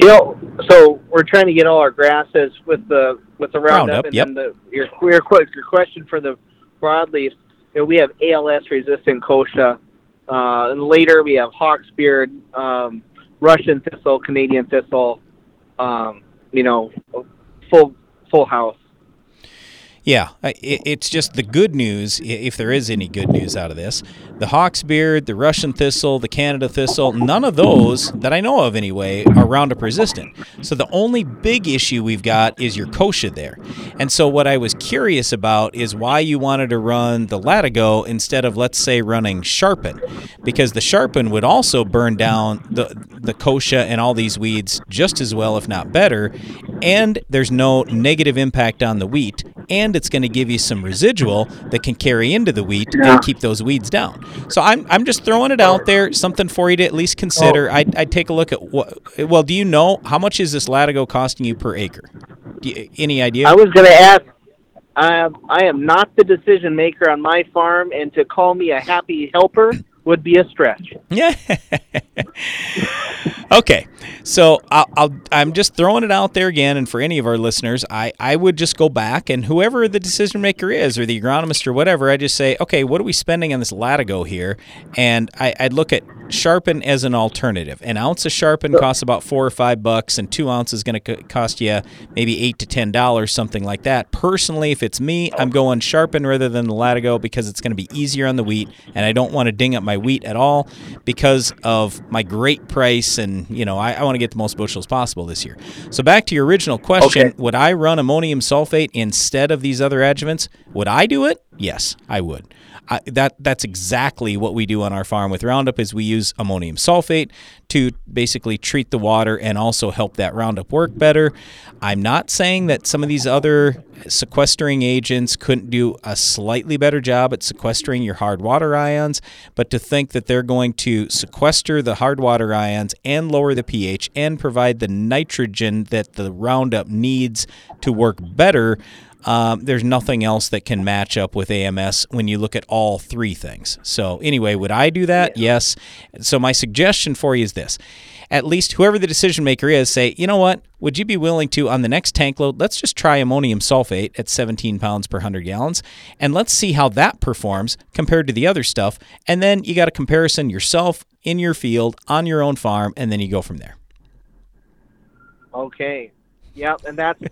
You know, so we're trying to get all our grasses with the with the roundup, Roundup, and yep. then the your your, your question for the broadleaves. You know, we have ALS resistant kochia, uh, and later we have hawksbeard, um, Russian thistle, Canadian thistle. Um, you know, full full house. Yeah, I- i- it's just the good news, if there is any good news out of this. The hawksbeard, the Russian thistle, the Canada thistle, none of those that I know of anyway are Roundup resistant. So the only big issue we've got is your kochia there. And so what I was curious about is why you wanted to run the Latigo instead of, let's say, running Sharpen, because the Sharpen would also burn down the the kochia and all these weeds just as well, if not better. And there's no negative impact on the wheat, and it's going to give you some residual that can carry into the wheat and keep those weeds down. So I'm I'm just throwing it out there, something for you to at least consider. I'd, I'd take a look at what. Well, do you know how much is this Latigo costing you per acre? You, any idea? I was going to ask. Um, I am not the decision maker on my farm, and to call me a happy helper would be a stretch. Yeah. okay. So I'll, I'll, I'm just throwing it out there again. And for any of our listeners, I, I would just go back and whoever the decision maker is, or the agronomist or whatever, I just say, okay, what are we spending on this Latigo here? And I, I'd look at Sharpen as an alternative. An ounce of Sharpen costs about four or five bucks, and two ounces is going to cost you maybe eight to ten dollars, something like that. Personally, if it's me, I'm going Sharpen rather than the Latigo because it's going to be easier on the wheat, and I don't want to ding up my wheat at all because of my great price, and you know I, I want to get the most bushels possible this year. So back to your original question: Would I run ammonium sulfate instead of these other adjuvants? Would I do it? Yes, I would. I, that that's exactly what we do on our farm with Roundup is we use ammonium sulfate to basically treat the water and also help that Roundup work better. I'm not saying that some of these other sequestering agents couldn't do a slightly better job at sequestering your hard water ions, but to think that they're going to sequester the hard water ions and lower the pH and provide the nitrogen that the Roundup needs to work better um, there's nothing else that can match up with AMS when you look at all three things. So, anyway, would I do that? Yes. So, my suggestion for you is this at least whoever the decision maker is, say, you know what? Would you be willing to, on the next tank load, let's just try ammonium sulfate at 17 pounds per 100 gallons, and let's see how that performs compared to the other stuff. And then you got a comparison yourself in your field, on your own farm, and then you go from there. Okay. Yep, and that's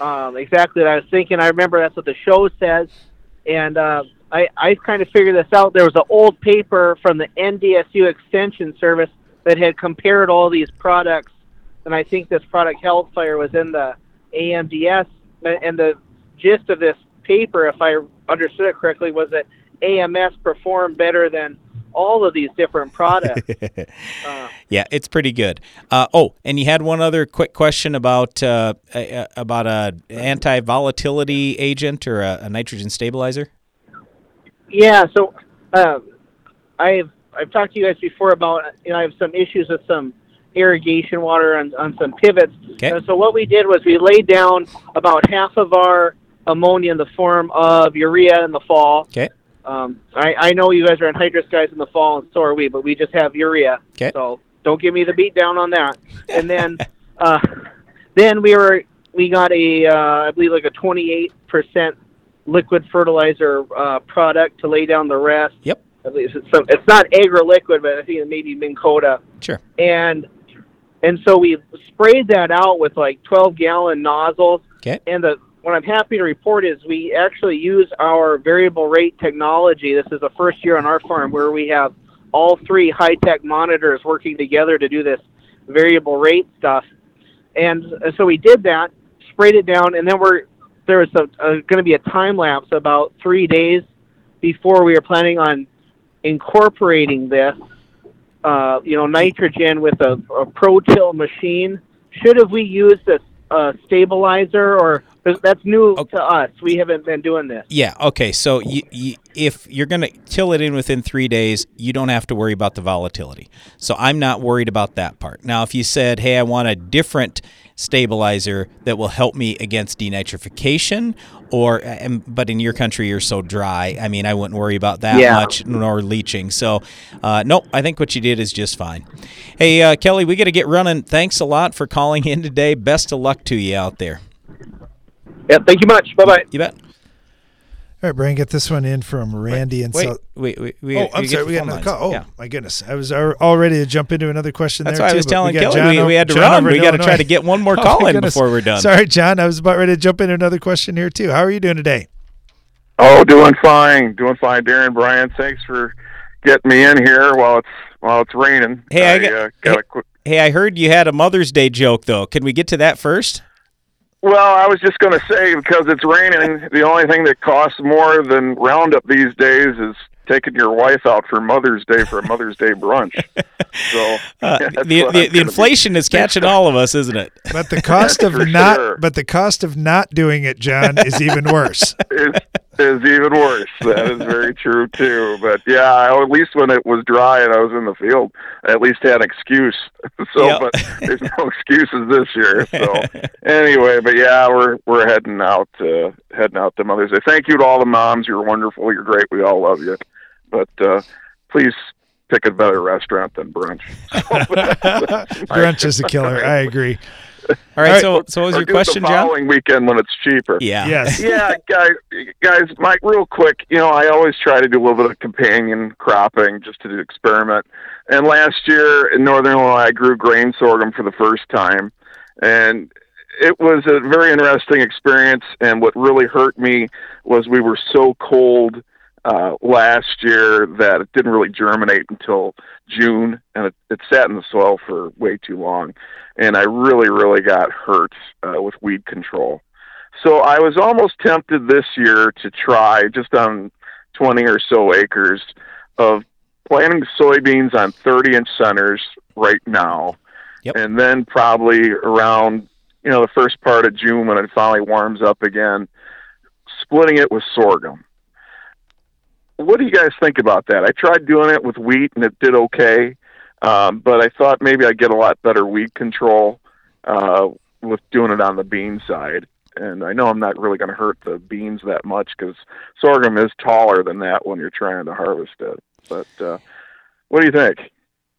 um, exactly what I was thinking. I remember that's what the show says, and uh, I I kind of figured this out. There was an old paper from the NDSU Extension Service that had compared all these products, and I think this product Hellfire was in the AMDS. And the gist of this paper, if I understood it correctly, was that AMS performed better than all of these different products. uh, Yeah, it's pretty good. Uh, oh, and you had one other quick question about uh, about a anti-volatility agent or a, a nitrogen stabilizer. Yeah, so um, I've I've talked to you guys before about you know I have some issues with some irrigation water on, on some pivots. Okay. And so what we did was we laid down about half of our ammonia in the form of urea in the fall. Okay. Um, I, I know you guys are anhydrous guys in the fall, and so are we, but we just have urea. Okay. So don't give me the beat down on that. And then, uh, then we were we got a uh, I believe like a 28 percent liquid fertilizer uh, product to lay down the rest. Yep. at least it's some. It's not AgroLiquid, but I think it may be Minn Kota. Sure. And and so we sprayed that out with like 12 gallon nozzles. Okay. And the what I'm happy to report is we actually use our variable rate technology. This is the first year on our farm where we have all three high tech monitors working together to do this variable rate stuff. And so we did that, sprayed it down, and then we're there was going to be a time lapse about three days before we were planning on incorporating this, uh, you know, nitrogen with a, a pro-till machine. Should have we used a, a stabilizer or that's new to us? We haven't been doing this. Yeah. Okay. So you, you, if you're going to till it in within three days, you don't have to worry about the volatility. So I'm not worried about that part. Now, if you said, "Hey, I want a different stabilizer that will help me against denitrification," or but in your country you're so dry, I mean, I wouldn't worry about that Yeah. much nor leaching. So, uh, no, I think what you did is just fine. Hey, uh, Kelly, we got to get running. Thanks a lot for calling in today. Best of luck to you out there. Yeah. Thank you much. Bye bye. You bet. All right, Brian, get this one in from Randy and wait, South. wait, wait, we- oh, I'm sorry, we got another lines. call. Oh, Yeah. my goodness, I was al- all ready to jump into another question That's there why I was telling we Kelly we- John we o- had to John run. over We gotta try to get one more Oh, call my in goodness. before we're done. Sorry, John. I was about ready to jump into another question here too. How are you doing today? Oh, doing fine, doing fine, Darren Brian. Thanks for getting me in here while it's while it's raining. Hey, I I got- uh, got a quick. Hey, I heard you had a Mother's Day joke though. Can we get to that first? Well, I was just going to say because it's raining, the only thing that costs more than Roundup these days is taking your wife out for Mother's Day for a Mother's Day brunch. So Uh, the the, the gonna inflation is catching all of us, isn't it? But the cost of not, sure. but the cost of not doing it, John, is even worse. is is even worse. That is very true too. But yeah, I, at least when it was dry and I was in the field, I at least had an excuse. So, Yep. but there's no excuses this year. So anyway, but yeah, we're we're heading out uh, heading out to Mother's Day. Thank you to all the moms. You're wonderful. You're great. We all love you. But uh, please pick a better restaurant than brunch. Brunch is a killer. I agree. All right, so so what was Or your do it question, the John? following weekend when it's cheaper. Yeah. Yes. yeah, guys, guys, Mike, real quick, you know, I always try to do a little bit of companion cropping just to experiment. And last year in Northern Illinois, I grew grain sorghum for the first time, and it was a very interesting experience. And what really hurt me was we were so cold uh, last year that it didn't really germinate until June, and it, it sat in the soil for way too long. And I really, really got hurt uh, with weed control. So I was almost tempted this year to try just on 20 or so acres of planting soybeans on 30 inch centers right now. And then probably around, you know, the first part of June when it finally warms up again, splitting it with sorghum. What do you guys think about that? I tried doing it with wheat and it did okay. Um, but I thought maybe I'd get a lot better weed control uh, with doing it on the bean side. And I know I'm not really going to hurt the beans that much because sorghum is taller than that when you're trying to harvest it. But uh, what do you think?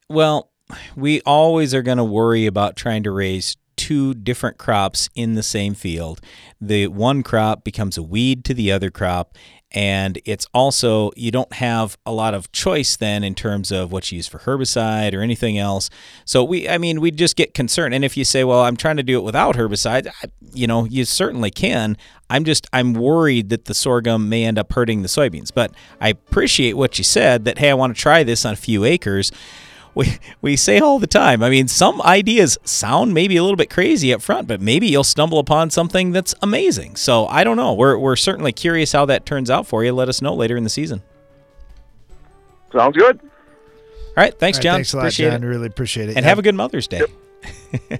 Well, we always are going to worry about trying to raise two different crops in the same field. The one crop becomes a weed to the other crop, and it's also you don't have a lot of choice then in terms of what you use for herbicide or anything else. So we, I mean, we just get concerned. And if you say, "Well, I'm trying to do it without herbicide," you know, you certainly can. I'm just I'm worried that the sorghum may end up hurting the soybeans. But I appreciate what you said that hey, I want to try this on a few acres we we say all the time. I mean, some ideas sound maybe a little bit crazy up front, but maybe you'll stumble upon something that's amazing. So I don't know. We're we're certainly curious how that turns out for you. Let us know later in the season. Sounds good. All right, thanks, All right, John. thanks a lot, appreciate John. it. Really appreciate it. And Yeah. have a good Mother's Day.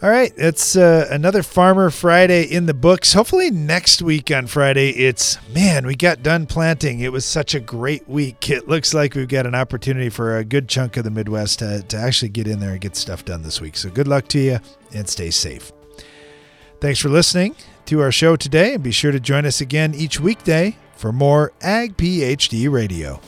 All right, it's uh, another Farmer Friday in the books. Hopefully next week on Friday, it's man, we got done planting. It was such a great week. It looks like we've got an opportunity for a good chunk of the Midwest to, to actually get in there and get stuff done this week. So good luck to you and stay safe. Thanks for listening to our show today, and be sure to join us again each weekday for more Ag PhD Radio.